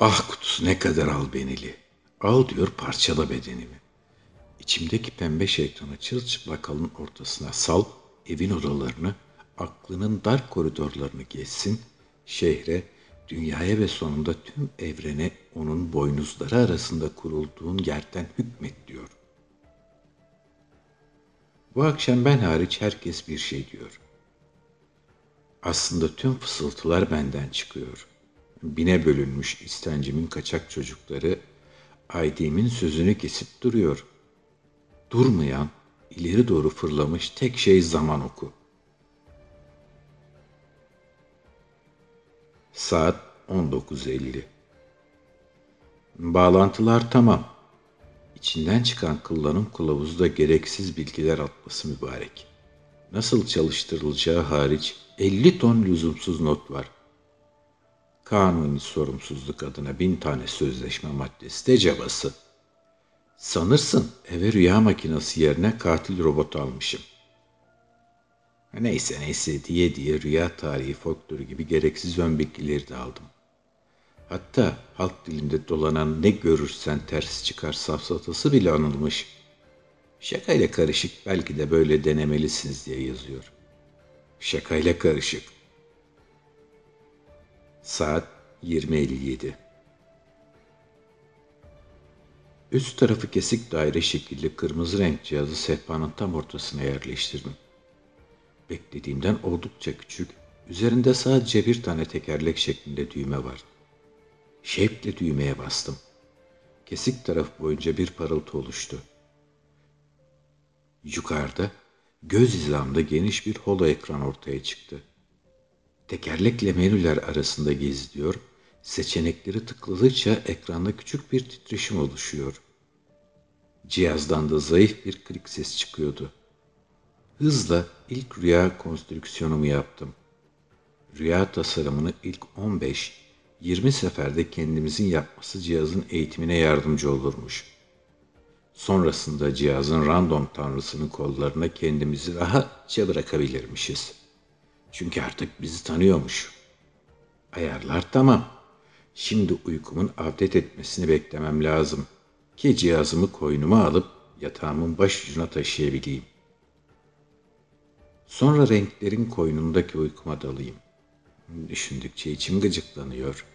Ah kutusu ne kadar albenili. Al diyor parçala bedenimi. İçimdeki pembe şeytanı çırılçıplak alın ortasına sal, evin odalarını, aklının dar koridorlarını geçsin, şehre, dünyaya ve sonunda tüm evrene onun boynuzları arasında kurulduğun yerden hükmet diyor. Bu akşam ben hariç herkes bir şey diyor. Aslında tüm fısıltılar benden çıkıyor. Bine bölünmüş istencimin kaçak çocukları Aydi'min sözünü kesip duruyor. Durmayan, ileri doğru fırlamış tek şey zaman oku. Saat 19.50 Bağlantılar tamam. İçinden çıkan kullanım kılavuzda gereksiz bilgiler atması mübarek. Nasıl çalıştırılacağı hariç 50 ton lüzumsuz not var. Kanuni sorumsuzluk adına bin tane sözleşme maddesi de cabası. Sanırsın eve rüya makinesi yerine katil robot almışım. Neyse neyse diye diye rüya tarihi folkloru gibi gereksiz ön bilgileri de aldım. Hatta halk dilinde dolanan ne görürsen ters çıkar safsatası bile anılmış. Şakayla karışık belki de böyle denemelisiniz diye yazıyor. Şakayla karışık. Saat 20.57 Üst tarafı kesik daire şekilli kırmızı renk cihazı sehpanın tam ortasına yerleştirdim. Beklediğimden oldukça küçük, üzerinde sadece bir tane tekerlek şeklinde düğme var. Şevkle düğmeye bastım. Kesik taraf boyunca bir parıltı oluştu. Yukarıda, göz hizamda geniş bir holo ekran ortaya çıktı. Tekerlekle menüler arasında geziliyor, seçenekleri tıkladıkça ekranda küçük bir titreşim oluşuyor. Cihazdan da zayıf bir klik ses çıkıyordu. Hızla ilk rüya konstrüksiyonumu yaptım. Rüya tasarımını ilk 15-20 seferde kendimizin yapması cihazın eğitimine yardımcı olurmuş. Sonrasında cihazın random tanrısının kollarına kendimizi rahatça bırakabilirmişiz. Çünkü artık bizi tanıyormuş. Ayarlar tamam. Şimdi uykumun avdet etmesini beklemem lazım ki cihazımı koynuma alıp yatağımın baş ucuna taşıyabileyim. Sonra renklerin koynundaki uykuma dalayım. Düşündükçe içim gıcıklanıyor.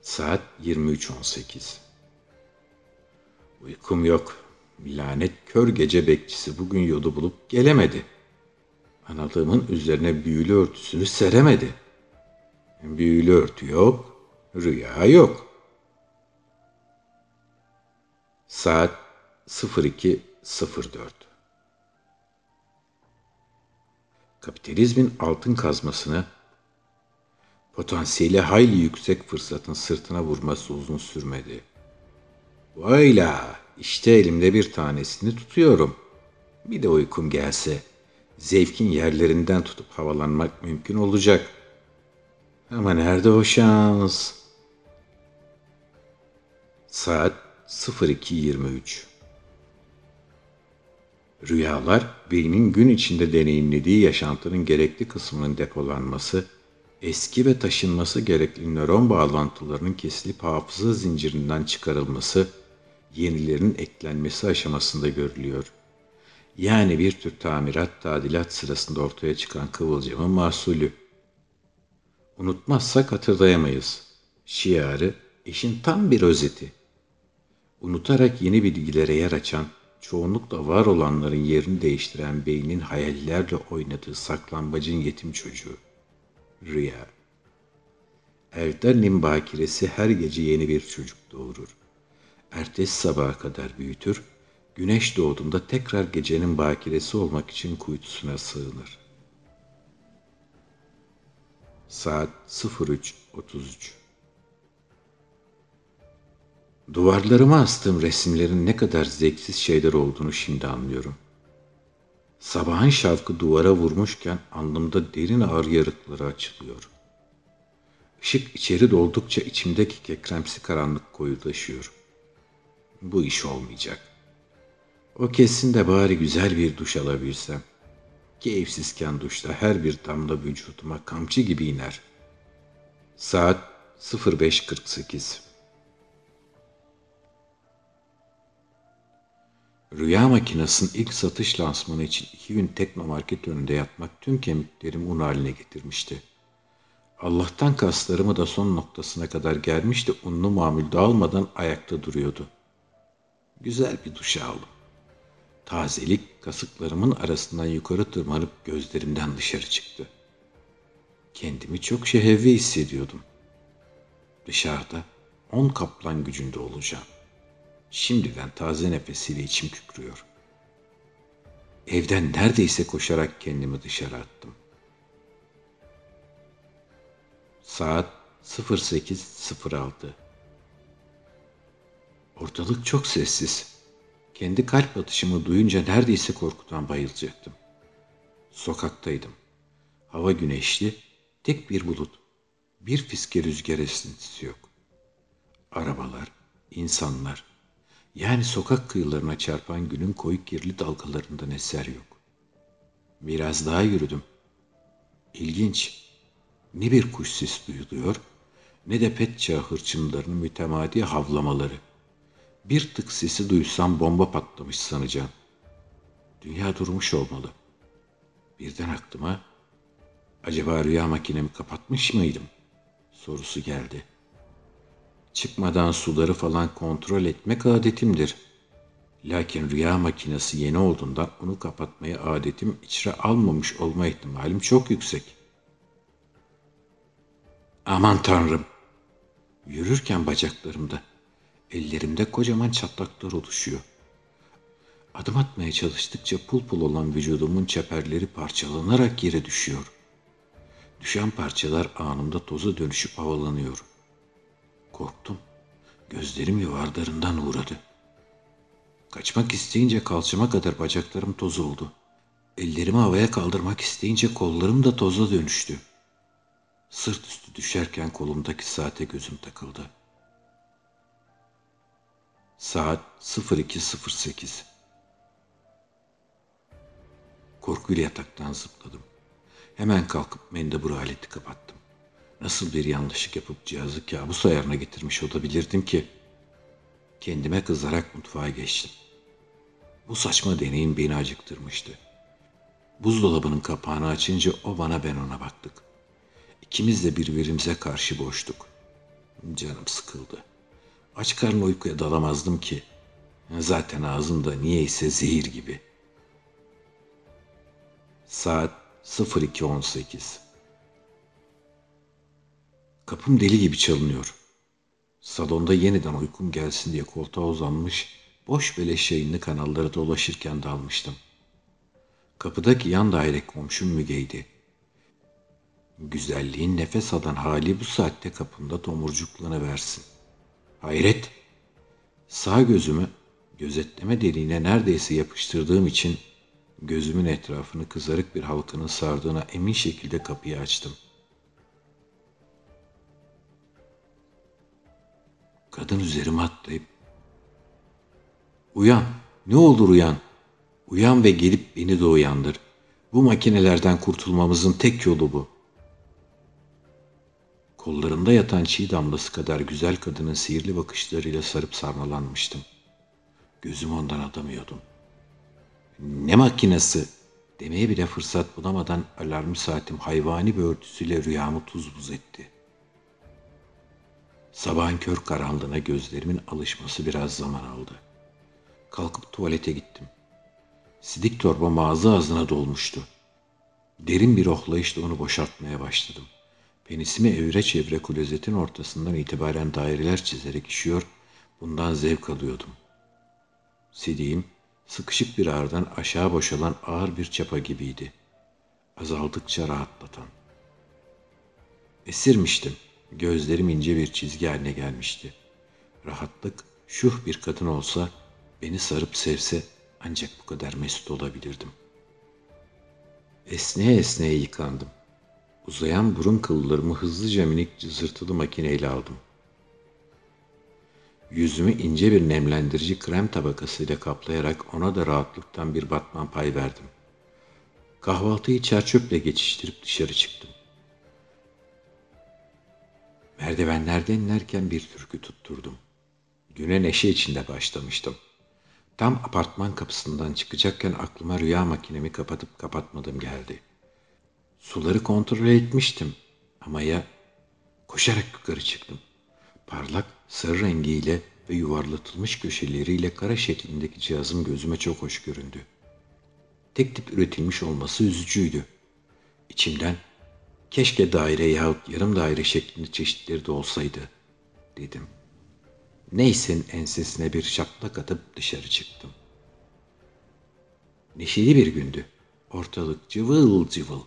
Saat 23.18 Uykum yok. Lanet kör gece bekçisi bugün yolu bulup gelemedi. Analığımın üzerine büyülü örtüsünü seremedi. Büyülü örtü yok, rüya yok. Saat 02.04 kapitalizmin altın kazmasını, potansiyeli hayli yüksek fırsatın sırtına vurması uzun sürmedi. Vayla, işte elimde bir tanesini tutuyorum. Bir de uykum gelse, zevkin yerlerinden tutup havalanmak mümkün olacak. Ama nerede o şans? Saat 02.23 Rüyalar, beynin gün içinde deneyimlediği yaşantının gerekli kısmının depolanması, eski ve taşınması gerekli nöron bağlantılarının kesilip hafıza zincirinden çıkarılması, yenilerinin eklenmesi aşamasında görülüyor. Yani bir tür tamirat, tadilat sırasında ortaya çıkan kıvılcımın mahsulü. Unutmazsak hatırlayamayız. Şiarı, işin tam bir özeti. Unutarak yeni bilgilere yer açan, çoğunlukla var olanların yerini değiştiren beynin hayallerle oynadığı saklambacın yetim çocuğu. Rüya. Evden bakiresi her gece yeni bir çocuk doğurur. Ertesi sabaha kadar büyütür, güneş doğduğunda tekrar gecenin bakiresi olmak için kuytusuna sığınır. Saat 03.33 Duvarlarıma astığım resimlerin ne kadar zevksiz şeyler olduğunu şimdi anlıyorum. Sabahın şavkı duvara vurmuşken alnımda derin ağır yarıkları açılıyor. Işık içeri doldukça içimdeki kekremsi karanlık koyulaşıyor. Bu iş olmayacak. O kesin de bari güzel bir duş alabilsem. Keyifsizken duşta her bir damla vücuduma kamçı gibi iner. Saat 0548 Rüya makinesinin ilk satış lansmanı için iki gün teknomarket önünde yatmak tüm kemiklerimi un haline getirmişti. Allah'tan kaslarımı da son noktasına kadar gelmişti unlu mamul dağılmadan ayakta duruyordu. Güzel bir duş aldım. Tazelik kasıklarımın arasından yukarı tırmanıp gözlerimden dışarı çıktı. Kendimi çok şehevli hissediyordum. Dışarıda on kaplan gücünde olacağım. Şimdiden taze nefesiyle içim kükrüyor. Evden neredeyse koşarak kendimi dışarı attım. Saat 08.06 Ortalık çok sessiz. Kendi kalp atışımı duyunca neredeyse korkudan bayılacaktım. Sokaktaydım. Hava güneşli, tek bir bulut. Bir fiske rüzgar esintisi yok. Arabalar, insanlar, yani sokak kıyılarına çarpan günün koyu kirli dalgalarından eser yok. Biraz daha yürüdüm. İlginç. Ne bir kuş sesi duyuluyor, ne de pet çağ hırçınlarının mütemadi havlamaları. Bir tık sesi duysam bomba patlamış sanacağım. Dünya durmuş olmalı. Birden aklıma acaba rüya makinemi kapatmış mıydım sorusu geldi. Çıkmadan suları falan kontrol etmek adetimdir. Lakin rüya makinesi yeni olduğundan onu kapatmaya adetim içre almamış olma ihtimalim çok yüksek. Aman tanrım! Yürürken bacaklarımda Ellerimde kocaman çatlaklar oluşuyor. Adım atmaya çalıştıkça pul pul olan vücudumun çeperleri parçalanarak yere düşüyor. Düşen parçalar anında toza dönüşüp havalanıyor. Korktum. Gözlerim yuvarlarından uğradı. Kaçmak isteyince kalçama kadar bacaklarım toz oldu. Ellerimi havaya kaldırmak isteyince kollarım da toza dönüştü. Sırt üstü düşerken kolumdaki saate gözüm takıldı. Saat 02.08 Korkuyla yataktan zıpladım. Hemen kalkıp mendebur aleti kapattım. Nasıl bir yanlışlık yapıp cihazı kabus ayarına getirmiş olabilirdim ki? Kendime kızarak mutfağa geçtim. Bu saçma deneyim beni acıktırmıştı. Buzdolabının kapağını açınca o bana ben ona baktık. İkimiz de birbirimize karşı boştuk. Canım sıkıldı. Aç karnı uykuya dalamazdım ki. Zaten ağzımda niyeyse zehir gibi. Saat 02.18 Kapım deli gibi çalınıyor. Salonda yeniden uykum gelsin diye koltuğa uzanmış, boş beleş yayınlı kanalları dolaşırken dalmıştım. Kapıdaki yan daire komşum Müge'ydi. Güzelliğin nefes alan hali bu saatte kapımda versin. Hayret! Sağ gözümü gözetleme deliğine neredeyse yapıştırdığım için gözümün etrafını kızarık bir halkının sardığına emin şekilde kapıyı açtım. Kadın üzerime atlayıp Uyan, ne olur uyan. Uyan ve gelip beni de uyandır. Bu makinelerden kurtulmamızın tek yolu bu.'' Kollarında yatan çiğ damlası kadar güzel kadının sihirli bakışlarıyla sarıp sarmalanmıştım. Gözümü ondan adamıyordum. Ne makinesi demeye bile fırsat bulamadan alarm saatim hayvani bir örtüsüyle rüyamı tuz buz etti. Sabahın kör karanlığına gözlerimin alışması biraz zaman aldı. Kalkıp tuvalete gittim. Sidik torba ağzı ağzına dolmuştu. Derin bir ohlayışla onu boşaltmaya başladım. Penisimi evre çevre klozetin ortasından itibaren daireler çizerek işiyor, bundan zevk alıyordum. Sidiğim, sıkışık bir ağırdan aşağı boşalan ağır bir çapa gibiydi. Azaldıkça rahatlatan. Esirmiştim. Gözlerim ince bir çizgi haline gelmişti. Rahatlık, şuh bir kadın olsa, beni sarıp sevse ancak bu kadar mesut olabilirdim. Esneye esneye yıkandım. Uzayan burun kıllarımı hızlıca minik cızırtılı makineyle aldım. Yüzümü ince bir nemlendirici krem tabakasıyla kaplayarak ona da rahatlıktan bir batman pay verdim. Kahvaltıyı çerçöple geçiştirip dışarı çıktım. Merdivenlerden inerken bir türkü tutturdum. Güne neşe içinde başlamıştım. Tam apartman kapısından çıkacakken aklıma rüya makinemi kapatıp kapatmadım geldi. Suları kontrol etmiştim ama ya koşarak yukarı çıktım. Parlak sarı rengiyle ve yuvarlatılmış köşeleriyle kara şeklindeki cihazım gözüme çok hoş göründü. Tek tip üretilmiş olması üzücüydü. İçimden keşke daire yahut yarım daire şeklinde çeşitleri de olsaydı dedim. Neyse'nin ensesine bir şaplak atıp dışarı çıktım. Neşeli bir gündü. Ortalık cıvıl cıvıl.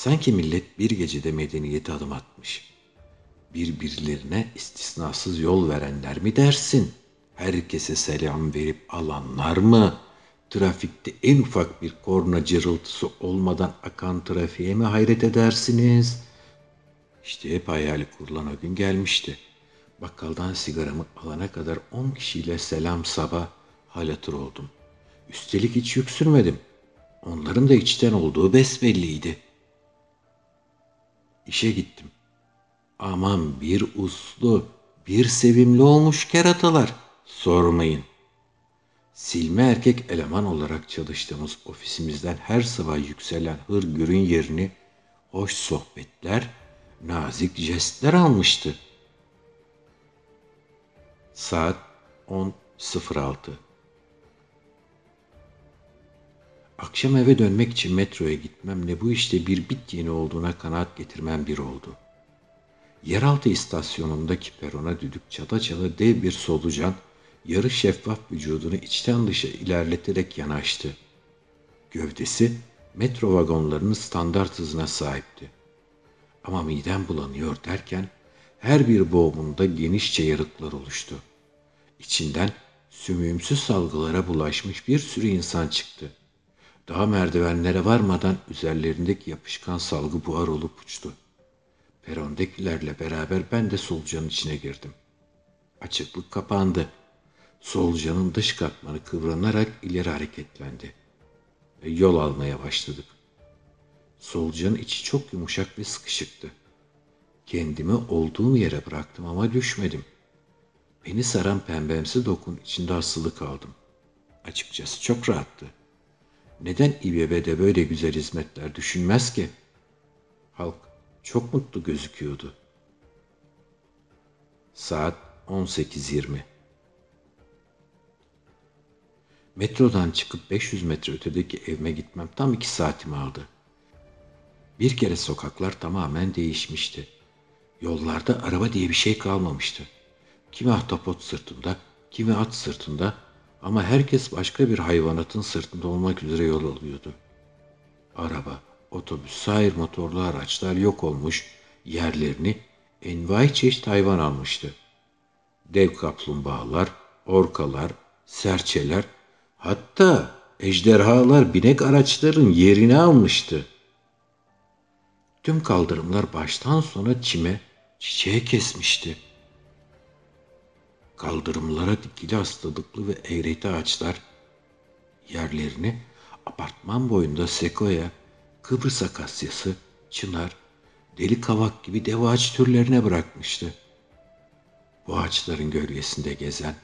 Sanki millet bir gecede medeniyete adım atmış. Birbirlerine istisnasız yol verenler mi dersin? Herkese selam verip alanlar mı? Trafikte en ufak bir korna cırıltısı olmadan akan trafiğe mi hayret edersiniz? İşte hep hayali kurulan o gün gelmişti. Bakkaldan sigaramı alana kadar on kişiyle selam sabah halatır oldum. Üstelik hiç yüksürmedim. Onların da içten olduğu besbelliydi. İşe gittim. Aman bir uslu, bir sevimli olmuş keratalar. Sormayın. Silme erkek eleman olarak çalıştığımız ofisimizden her sabah yükselen hırgürün yerini hoş sohbetler, nazik jestler almıştı. Saat 10.06 Akşam eve dönmek için metroya gitmem ne bu işte bir bit yeni olduğuna kanaat getirmem bir oldu. Yeraltı istasyonundaki perona düdük çata çala dev bir solucan yarı şeffaf vücudunu içten dışa ilerleterek yanaştı. Gövdesi metro vagonlarının standart hızına sahipti. Ama midem bulanıyor derken her bir boğumunda genişçe yarıklar oluştu. İçinden sümüğümsüz salgılara bulaşmış bir sürü insan çıktı. Daha merdivenlere varmadan üzerlerindeki yapışkan salgı buhar olup uçtu. Perondakilerle beraber ben de solucanın içine girdim. Açıklık kapandı. Solucanın dış katmanı kıvranarak ileri hareketlendi. Ve yol almaya başladık. Solucanın içi çok yumuşak ve sıkışıktı. Kendimi olduğum yere bıraktım ama düşmedim. Beni saran pembemsi dokun içinde asılı kaldım. Açıkçası çok rahattı. Neden İBB'de böyle güzel hizmetler düşünmez ki? Halk çok mutlu gözüküyordu. Saat 18.20 Metrodan çıkıp 500 metre ötedeki evime gitmem tam iki saatimi aldı. Bir kere sokaklar tamamen değişmişti. Yollarda araba diye bir şey kalmamıştı. Kimi ahtapot sırtında, kimi at sırtında ama herkes başka bir hayvanatın sırtında olmak üzere yol alıyordu. Araba, otobüs, sair motorlu araçlar yok olmuş, yerlerini envai çeşit hayvan almıştı. Dev kaplumbağalar, orkalar, serçeler, hatta ejderhalar binek araçların yerini almıştı. Tüm kaldırımlar baştan sona çime, çiçeğe kesmişti. Kaldırımlara dikili hastalıklı ve eğreti ağaçlar yerlerini apartman boyunda sekoya, Kıbrıs akasyası, çınar, deli kavak gibi dev ağaç türlerine bırakmıştı. Bu ağaçların gölgesinde gezen,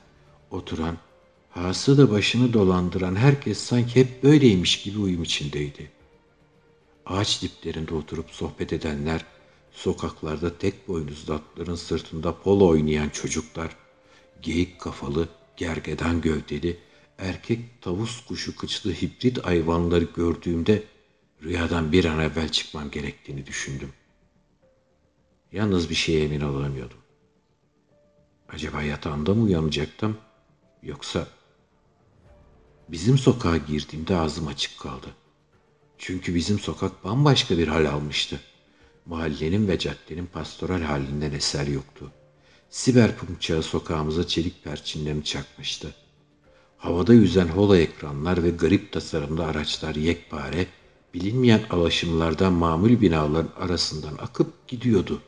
oturan, hası da başını dolandıran herkes sanki hep böyleymiş gibi uyum içindeydi. Ağaç diplerinde oturup sohbet edenler, sokaklarda tek boynuzlu atların sırtında polo oynayan çocuklar, geyik kafalı, gergedan gövdeli, erkek tavus kuşu kıçlı hibrit hayvanları gördüğümde rüyadan bir an evvel çıkmam gerektiğini düşündüm. Yalnız bir şeye emin olamıyordum. Acaba yatağımda mı uyanacaktım yoksa bizim sokağa girdiğimde ağzım açık kaldı. Çünkü bizim sokak bambaşka bir hal almıştı. Mahallenin ve caddenin pastoral halinden eser yoktu. Siberpunk çağı sokağımıza çelik perçinlerini çakmıştı. Havada yüzen hola ekranlar ve garip tasarımlı araçlar yekpare, bilinmeyen alaşımlardan mamul binaların arasından akıp gidiyordu.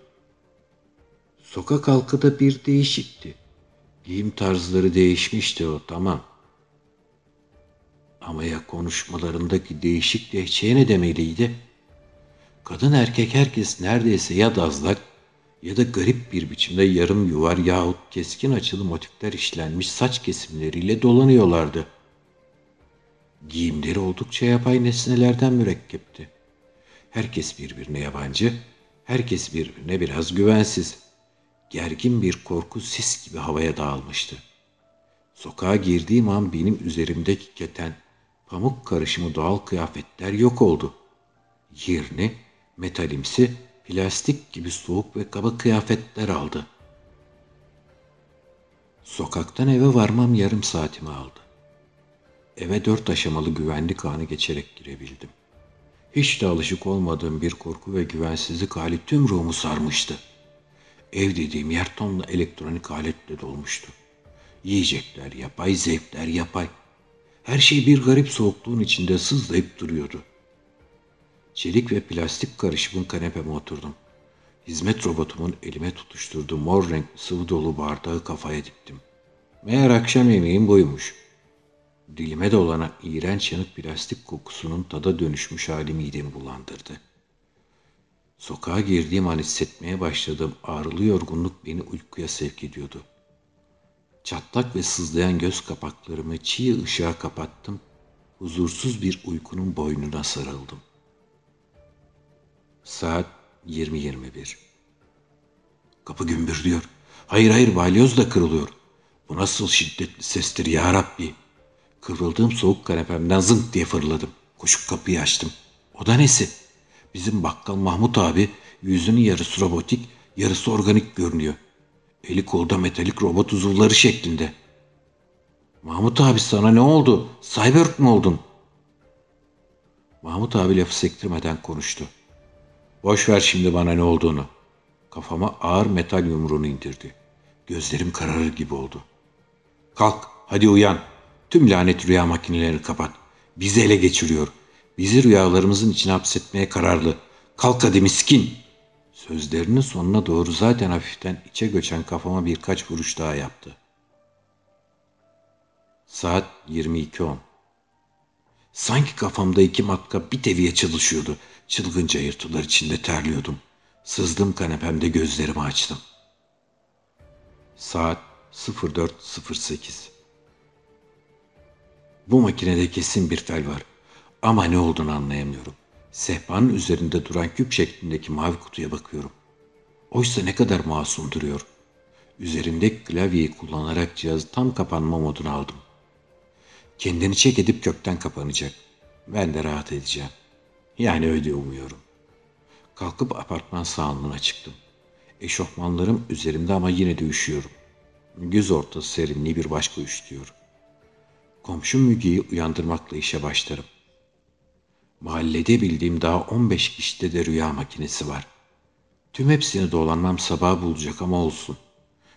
Sokak halkı da bir değişikti. Giyim tarzları değişmişti o tamam. Ama ya konuşmalarındaki değişik lehçeye ne demeliydi? Kadın erkek herkes neredeyse ya dazlak ya da garip bir biçimde yarım yuvar yahut keskin açılı motifler işlenmiş saç kesimleriyle dolanıyorlardı. Giyimleri oldukça yapay nesnelerden mürekkepti. Herkes birbirine yabancı, herkes birbirine biraz güvensiz. Gergin bir korku sis gibi havaya dağılmıştı. Sokağa girdiğim an benim üzerimdeki keten, pamuk karışımı doğal kıyafetler yok oldu. Yerini metalimsi, plastik gibi soğuk ve kaba kıyafetler aldı. Sokaktan eve varmam yarım saatimi aldı. Eve dört aşamalı güvenlik anı geçerek girebildim. Hiç de alışık olmadığım bir korku ve güvensizlik hali tüm ruhumu sarmıştı. Ev dediğim yer tonla elektronik aletle dolmuştu. Yiyecekler yapay, zevkler yapay. Her şey bir garip soğukluğun içinde sızlayıp duruyordu. Çelik ve plastik karışımın kanepeme oturdum. Hizmet robotumun elime tutuşturduğu mor renkli sıvı dolu bardağı kafaya diktim. Meğer akşam yemeğim buymuş. Dilime dolana iğrenç yanık plastik kokusunun tada dönüşmüş hali midemi bulandırdı. Sokağa girdiğim an hissetmeye başladığım ağrılı yorgunluk beni uykuya sevk ediyordu. Çatlak ve sızlayan göz kapaklarımı çiğ ışığa kapattım, huzursuz bir uykunun boynuna sarıldım. Saat 20.21 Kapı gümbürdüyor. Hayır hayır balyoz da kırılıyor. Bu nasıl şiddetli sestir ya Rabbi. Kıvrıldığım soğuk kanepemden zınk diye fırladım. Koşup kapıyı açtım. O da nesi? Bizim bakkal Mahmut abi yüzünün yarısı robotik, yarısı organik görünüyor. Eli kolda metalik robot uzuvları şeklinde. Mahmut abi sana ne oldu? Cyborg mu oldun? Mahmut abi lafı sektirmeden konuştu. Boş ver şimdi bana ne olduğunu. Kafama ağır metal yumruğunu indirdi. Gözlerim kararır gibi oldu. Kalk, hadi uyan. Tüm lanet rüya makinelerini kapat. Bizi ele geçiriyor. Bizi rüyalarımızın içine hapsetmeye kararlı. Kalk hadi miskin. Sözlerinin sonuna doğru zaten hafiften içe göçen kafama birkaç vuruş daha yaptı. Saat 22.10. Sanki kafamda iki matka bir teviye çalışıyordu. Çılgınca yırtılar içinde terliyordum. Sızdım kanepemde gözlerimi açtım. Saat 04.08. Bu makinede kesin bir fel var. Ama ne olduğunu anlayamıyorum. Sehpanın üzerinde duran küp şeklindeki mavi kutuya bakıyorum. Oysa ne kadar masum duruyor. Üzerimdeki klavyeyi kullanarak cihazı tam kapanma moduna aldım. Kendini çek edip kökten kapanacak. Ben de rahat edeceğim. Yani öyle umuyorum. Kalkıp apartman sağlığına çıktım. Eşofmanlarım üzerimde ama yine de üşüyorum. Göz ortası serinliği bir başka üşütüyor. Komşum Müge'yi uyandırmakla işe başlarım. Mahallede bildiğim daha 15 kişide de rüya makinesi var. Tüm hepsini dolanmam sabah bulacak ama olsun.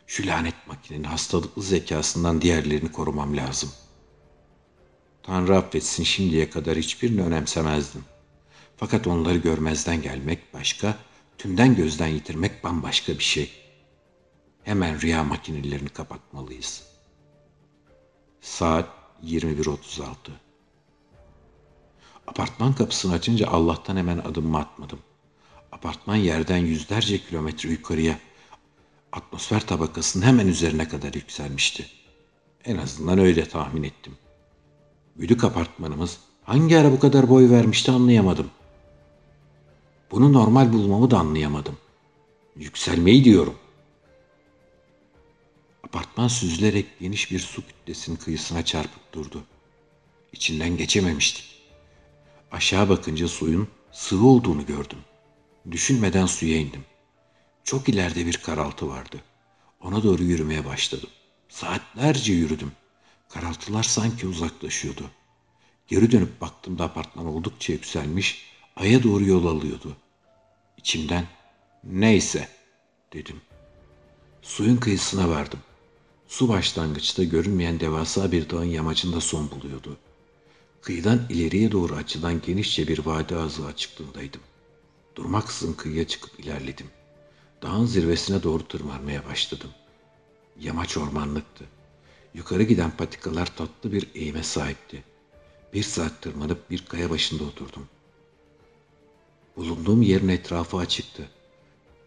Şu lanet makinenin hastalıklı zekasından diğerlerini korumam lazım. Tanrı affetsin şimdiye kadar hiçbirini önemsemezdim. Fakat onları görmezden gelmek başka, tümden gözden yitirmek bambaşka bir şey. Hemen rüya makinelerini kapatmalıyız. Saat 21.36 Apartman kapısını açınca Allah'tan hemen adımımı atmadım. Apartman yerden yüzlerce kilometre yukarıya, atmosfer tabakasının hemen üzerine kadar yükselmişti. En azından öyle tahmin ettim. Büyük apartmanımız hangi ara bu kadar boy vermişti anlayamadım. Bunu normal bulmamı da anlayamadım. Yükselmeyi diyorum. Apartman süzülerek geniş bir su kütlesinin kıyısına çarpıp durdu. İçinden geçememiştik. Aşağı bakınca suyun sığ olduğunu gördüm. Düşünmeden suya indim. Çok ileride bir karaltı vardı. Ona doğru yürümeye başladım. Saatlerce yürüdüm. Karaltılar sanki uzaklaşıyordu. Geri dönüp baktığımda apartman oldukça yükselmiş, aya doğru yol alıyordu. İçimden neyse dedim. Suyun kıyısına vardım. Su başlangıçta görünmeyen devasa bir dağın yamacında son buluyordu. Kıyıdan ileriye doğru açılan genişçe bir vadi ağzı açıklığındaydım. Durmaksızın kıyıya çıkıp ilerledim. Dağın zirvesine doğru tırmanmaya başladım. Yamaç ormanlıktı. Yukarı giden patikalar tatlı bir eğime sahipti. Bir saat tırmanıp bir kaya başında oturdum. Bulunduğum yerin etrafı açıktı.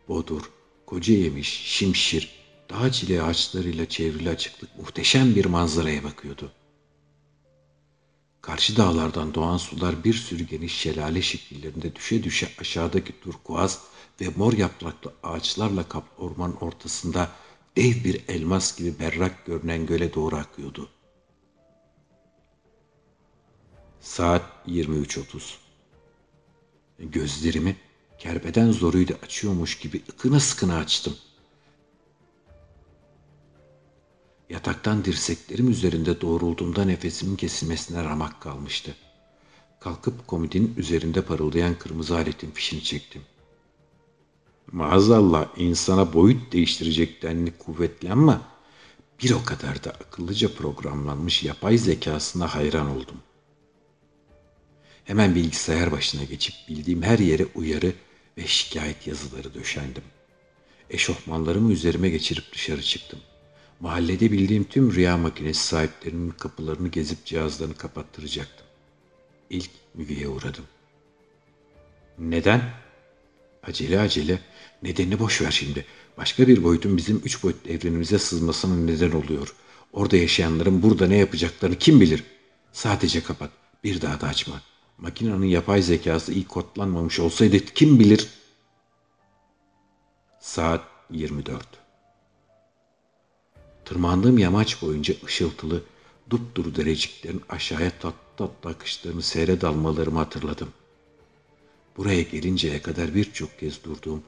Bodur, Koca yemiş, şimşir, dağ çile ağaçlarıyla çevrili açıklık muhteşem bir manzaraya bakıyordu. Karşı dağlardan doğan sular bir sürü geniş şelale şekillerinde düşe düşe aşağıdaki turkuaz ve mor yapraklı ağaçlarla kaplı ormanın ortasında dev bir elmas gibi berrak görünen göle doğru akıyordu. Saat 23.30. Gözlerimi kerbeden zoruyla açıyormuş gibi ıkına sıkına açtım. Yataktan dirseklerim üzerinde doğrulduğumda nefesimin kesilmesine ramak kalmıştı. Kalkıp komodinin üzerinde parıldayan kırmızı aletin fişini çektim. Maazallah insana boyut değiştirecek denli kuvvetli ama bir o kadar da akıllıca programlanmış yapay zekasına hayran oldum. Hemen bilgisayar başına geçip bildiğim her yere uyarı ve şikayet yazıları döşendim. Eşofmanlarımı üzerime geçirip dışarı çıktım. Mahallede bildiğim tüm rüya makinesi sahiplerinin kapılarını gezip cihazlarını kapattıracaktım. İlk Müge'ye uğradım. Neden? Acele acele. Nedenini boş ver şimdi. Başka bir boyutun bizim üç boyutlu evrenimize sızmasının neden oluyor. Orada yaşayanların burada ne yapacaklarını kim bilir? Sadece kapat. Bir daha da açma. Makinenin yapay zekası iyi kodlanmamış olsaydı kim bilir? Saat 24. Tırmandığım yamaç boyunca ışıltılı, dupduru dereciklerin aşağıya tatlı tatlı akışlarını seyre dalmalarımı hatırladım. Buraya gelinceye kadar birçok kez durduğum,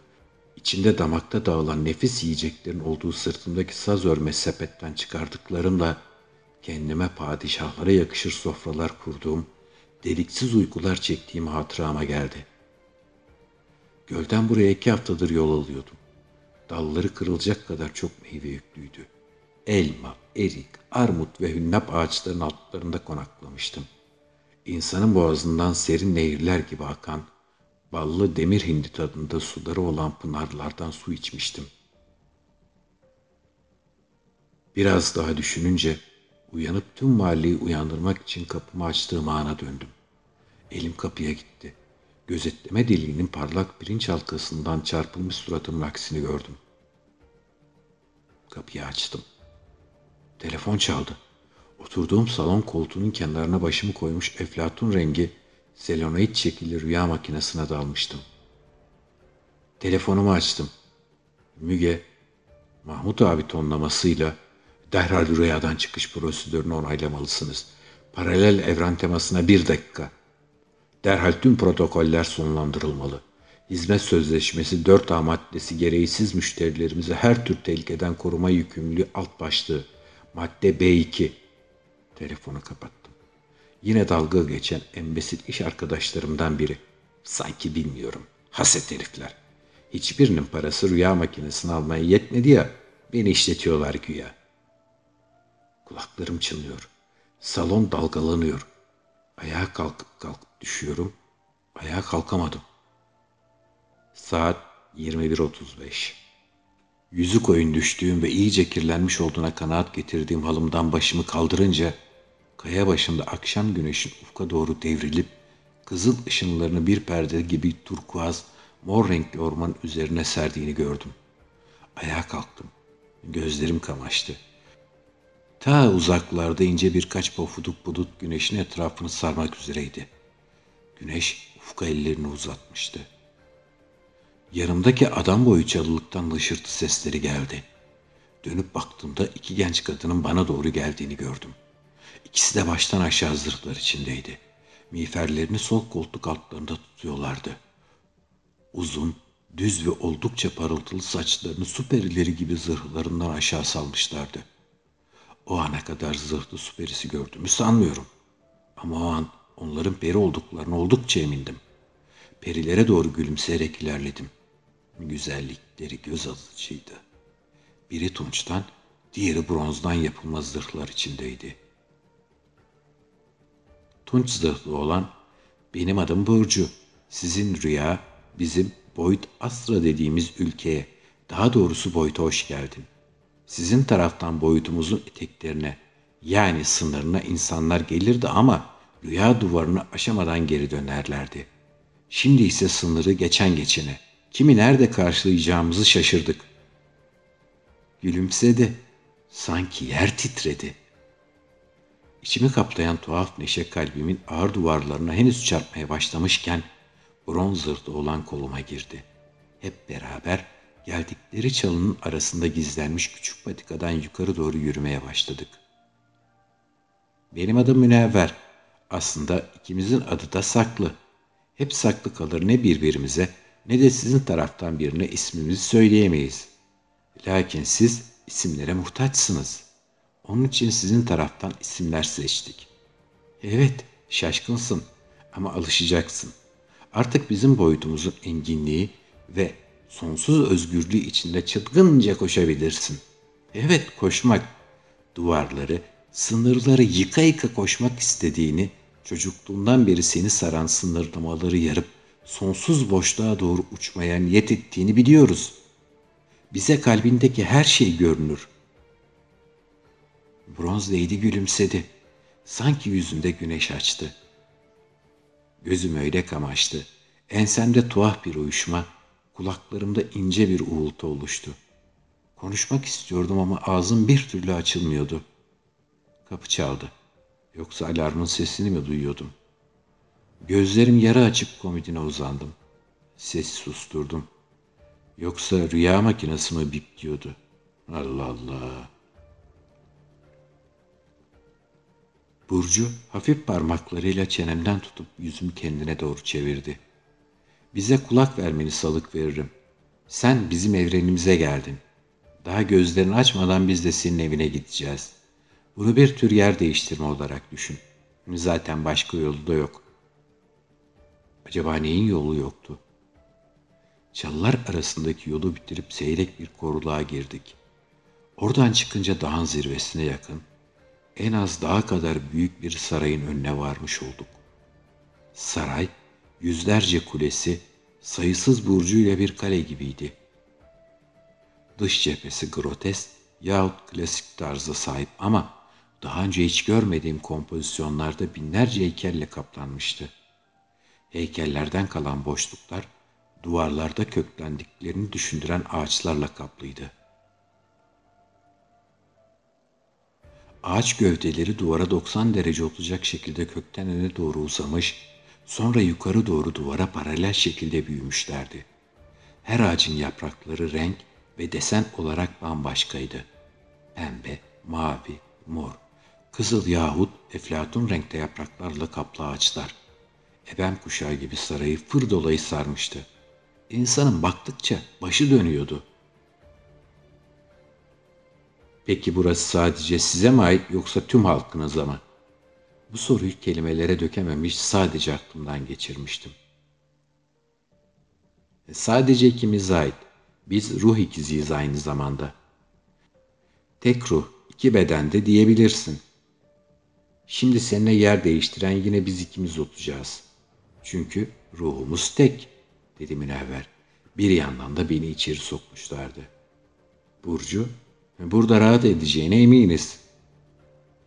içinde damakta dağılan nefis yiyeceklerin olduğu sırtımdaki saz örme sepetten çıkardıklarımla kendime padişahlara yakışır sofralar kurduğum, deliksiz uykular çektiğim hatırama geldi. Gölden buraya iki haftadır yol alıyordum. Dalları kırılacak kadar çok meyve yüklüydü. Elma, erik, armut ve hünnap ağaçlarının altlarında konaklamıştım. İnsanın boğazından serin nehirler gibi akan, ballı demir hindi tadında suları olan pınarlardan su içmiştim. Biraz daha düşününce uyanıp tüm mahalleyi uyandırmak için kapımı açtığım ana döndüm. Elim kapıya gitti. Gözetleme deliğinin parlak pirinç halkasından çarpılmış suratımın aksini gördüm. Kapıyı açtım. Telefon çaldı. Oturduğum salon koltuğunun kenarına başımı koymuş eflatun rengi selenoid şekilli rüya makinesine dalmıştım. Telefonumu açtım. Müge, Mahmut abi tonlamasıyla derhal rüyadan çıkış prosedürünü onaylamalısınız. Paralel evren temasına bir dakika. Derhal tüm protokoller sonlandırılmalı. Hizmet sözleşmesi 4A maddesi gereğsiz müşterilerimizi her tür tehlikeden koruma yükümlülüğü alt başlığı. Madde B2. Telefonu kapattım. Yine dalga geçen embesil iş arkadaşlarımdan biri. Sanki bilmiyorum. Haset herifler. Hiçbirinin parası rüya makinesini almaya yetmedi ya. Beni işletiyorlar güya. Kulaklarım çınlıyor. Salon dalgalanıyor. Ayağa kalkıp kalkıp düşüyorum. Ayağa kalkamadım. Saat 21.35. Yüzü koyun düştüğüm ve iyice kirlenmiş olduğuna kanaat getirdiğim halımdan başımı kaldırınca kaya başında akşam güneşin ufka doğru devrilip kızıl ışınlarını bir perde gibi turkuaz, mor renkli ormanın üzerine serdiğini gördüm. Ayağa kalktım. Gözlerim kamaştı. Ta uzaklarda ince birkaç pofuduk bulut güneşin etrafını sarmak üzereydi. Güneş ufka ellerini uzatmıştı. Yanımdaki adam boyu çalılıktan hışırtı sesleri geldi. Dönüp baktığımda iki genç kadının bana doğru geldiğini gördüm. İkisi de baştan aşağı zırhlar içindeydi. Miğferlerini sol koltuk altlarında tutuyorlardı. Uzun, düz ve oldukça parıltılı saçlarını süperileri gibi zırhlarından aşağı salmışlardı. O ana kadar zırhlı süperisi gördüğümü sanmıyorum. Ama o an onların peri olduklarını oldukça emindim. Perilere doğru gülümseyerek ilerledim. Güzellikleri göz alıcıydı. Biri tunçtan, diğeri bronzdan yapılma zırhlar içindeydi. Tunç zırhlı olan, benim adım Burcu. Sizin rüya, bizim Boyd Astra dediğimiz ülkeye, daha doğrusu Boyd'a hoş geldin. Sizin taraftan boyutumuzun eteklerine, yani sınırına insanlar gelirdi ama rüya duvarını aşamadan geri dönerlerdi. Şimdi ise sınırı geçen geçene, Kimi nerede karşılayacağımızı şaşırdık. Gülümsedi. Sanki yer titredi. İçimi kaplayan tuhaf neşe kalbimin ağır duvarlarına henüz çarpmaya başlamışken bronz zırhlı olan koluma girdi. Hep beraber geldikleri çalının arasında gizlenmiş küçük patikadan yukarı doğru yürümeye başladık. Benim adım Münevver. Aslında ikimizin adı da saklı. Hep saklı kalır ne birbirimize ne de sizin taraftan birine ismimizi söyleyemeyiz. Lakin siz isimlere muhtaçsınız. Onun için sizin taraftan isimler seçtik. Evet, şaşkınsın ama alışacaksın. Artık bizim boyutumuzun enginliği ve sonsuz özgürlüğü içinde çılgınca koşabilirsin. Evet, koşmak. Duvarları, sınırları yıka yıka koşmak istediğini, çocukluğundan beri seni saran sınırlamaları yarıp sonsuz boşluğa doğru uçmaya niyet ettiğini biliyoruz. Bize kalbindeki her şey görünür. Bronz Lady gülümsedi. Sanki yüzünde güneş açtı. Gözüm öyle kamaştı. Ensemde tuhaf bir uyuşma, kulaklarımda ince bir uğultu oluştu. Konuşmak istiyordum ama ağzım bir türlü açılmıyordu. Kapı çaldı. Yoksa alarmın sesini mi duyuyordum? Gözlerim yarı açık komodine uzandım. Sesi susturdum. Yoksa rüya makinesi mi bip diyordu? Allah Allah. Burcu hafif parmaklarıyla çenemden tutup yüzümü kendine doğru çevirdi. Bize kulak vermeni salık veririm. Sen bizim evrenimize geldin. Daha gözlerini açmadan biz de senin evine gideceğiz. Bunu bir tür yer değiştirme olarak düşün. Zaten başka yolu da yok. Acaba neyin yolu yoktu? Çalılar arasındaki yolu bitirip seyrek bir koruluğa girdik. Oradan çıkınca dağın zirvesine yakın, en az daha kadar büyük bir sarayın önüne varmış olduk. Saray, yüzlerce kulesi, sayısız burcuyla bir kale gibiydi. Dış cephesi grotesk yahut klasik tarzda sahip ama daha önce hiç görmediğim kompozisyonlarda binlerce heykelle kaplanmıştı. Heykellerden kalan boşluklar duvarlarda köklendiklerini düşündüren ağaçlarla kaplıydı. Ağaç gövdeleri duvara 90 derece olacak şekilde kökten öne doğru uzamış, sonra yukarı doğru duvara paralel şekilde büyümüşlerdi. Her ağacın yaprakları renk ve desen olarak bambaşkaydı. Pembe, mavi, mor, kızıl yahut eflatun renkte yapraklarla kaplı ağaçlar. Ebem kuşağı gibi sarayı fır dolayı sarmıştı. İnsanın baktıkça başı dönüyordu.'' Peki burası sadece size mi ait yoksa tüm halkınıza mı? Bu soruyu kelimelere dökememiş sadece aklımdan geçirmiştim. E, sadece ikimize ait. Biz ruh ikiziyiz aynı zamanda. Tek ruh, iki bedende diyebilirsin. Şimdi seninle yer değiştiren yine biz ikimiz olacağız. Çünkü ruhumuz tek, dedi Münevver. Bir yandan da beni içeri sokmuşlardı. Burcu Burada rahat edeceğine eminiz.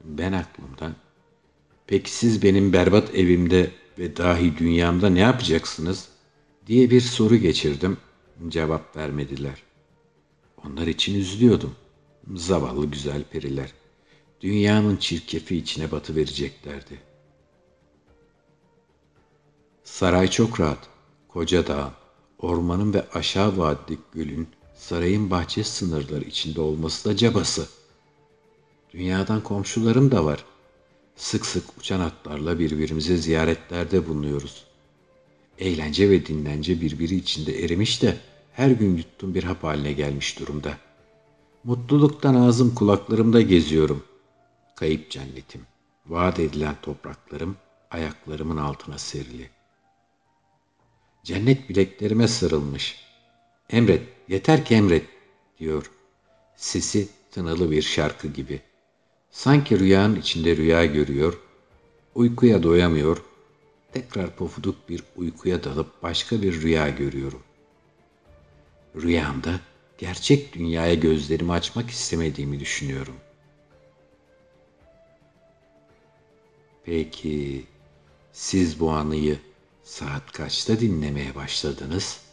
Ben aklımdan. Peki siz benim berbat evimde ve dahi dünyamda ne yapacaksınız? diye bir soru geçirdim. Cevap vermediler. Onlar için üzülüyordum. Zavallı güzel periler. Dünyanın çirkefi içine batı vereceklerdi. Saray çok rahat. Koca dağ, ormanın ve aşağı vadideki gölün sarayın bahçe sınırları içinde olması da cabası. Dünyadan komşularım da var. Sık sık uçan atlarla birbirimize ziyaretlerde bulunuyoruz. Eğlence ve dinlence birbiri içinde erimiş de her gün yuttuğum bir hap haline gelmiş durumda. Mutluluktan ağzım kulaklarımda geziyorum. Kayıp cennetim, vaat edilen topraklarım ayaklarımın altına serili. Cennet bileklerime sarılmış.'' Emret, yeter ki emret, diyor. Sesi tınılı bir şarkı gibi. Sanki rüyanın içinde rüya görüyor, uykuya doyamıyor, tekrar pofuduk bir uykuya dalıp başka bir rüya görüyorum. Rüyamda gerçek dünyaya gözlerimi açmak istemediğimi düşünüyorum. Peki siz bu anıyı saat kaçta dinlemeye başladınız?''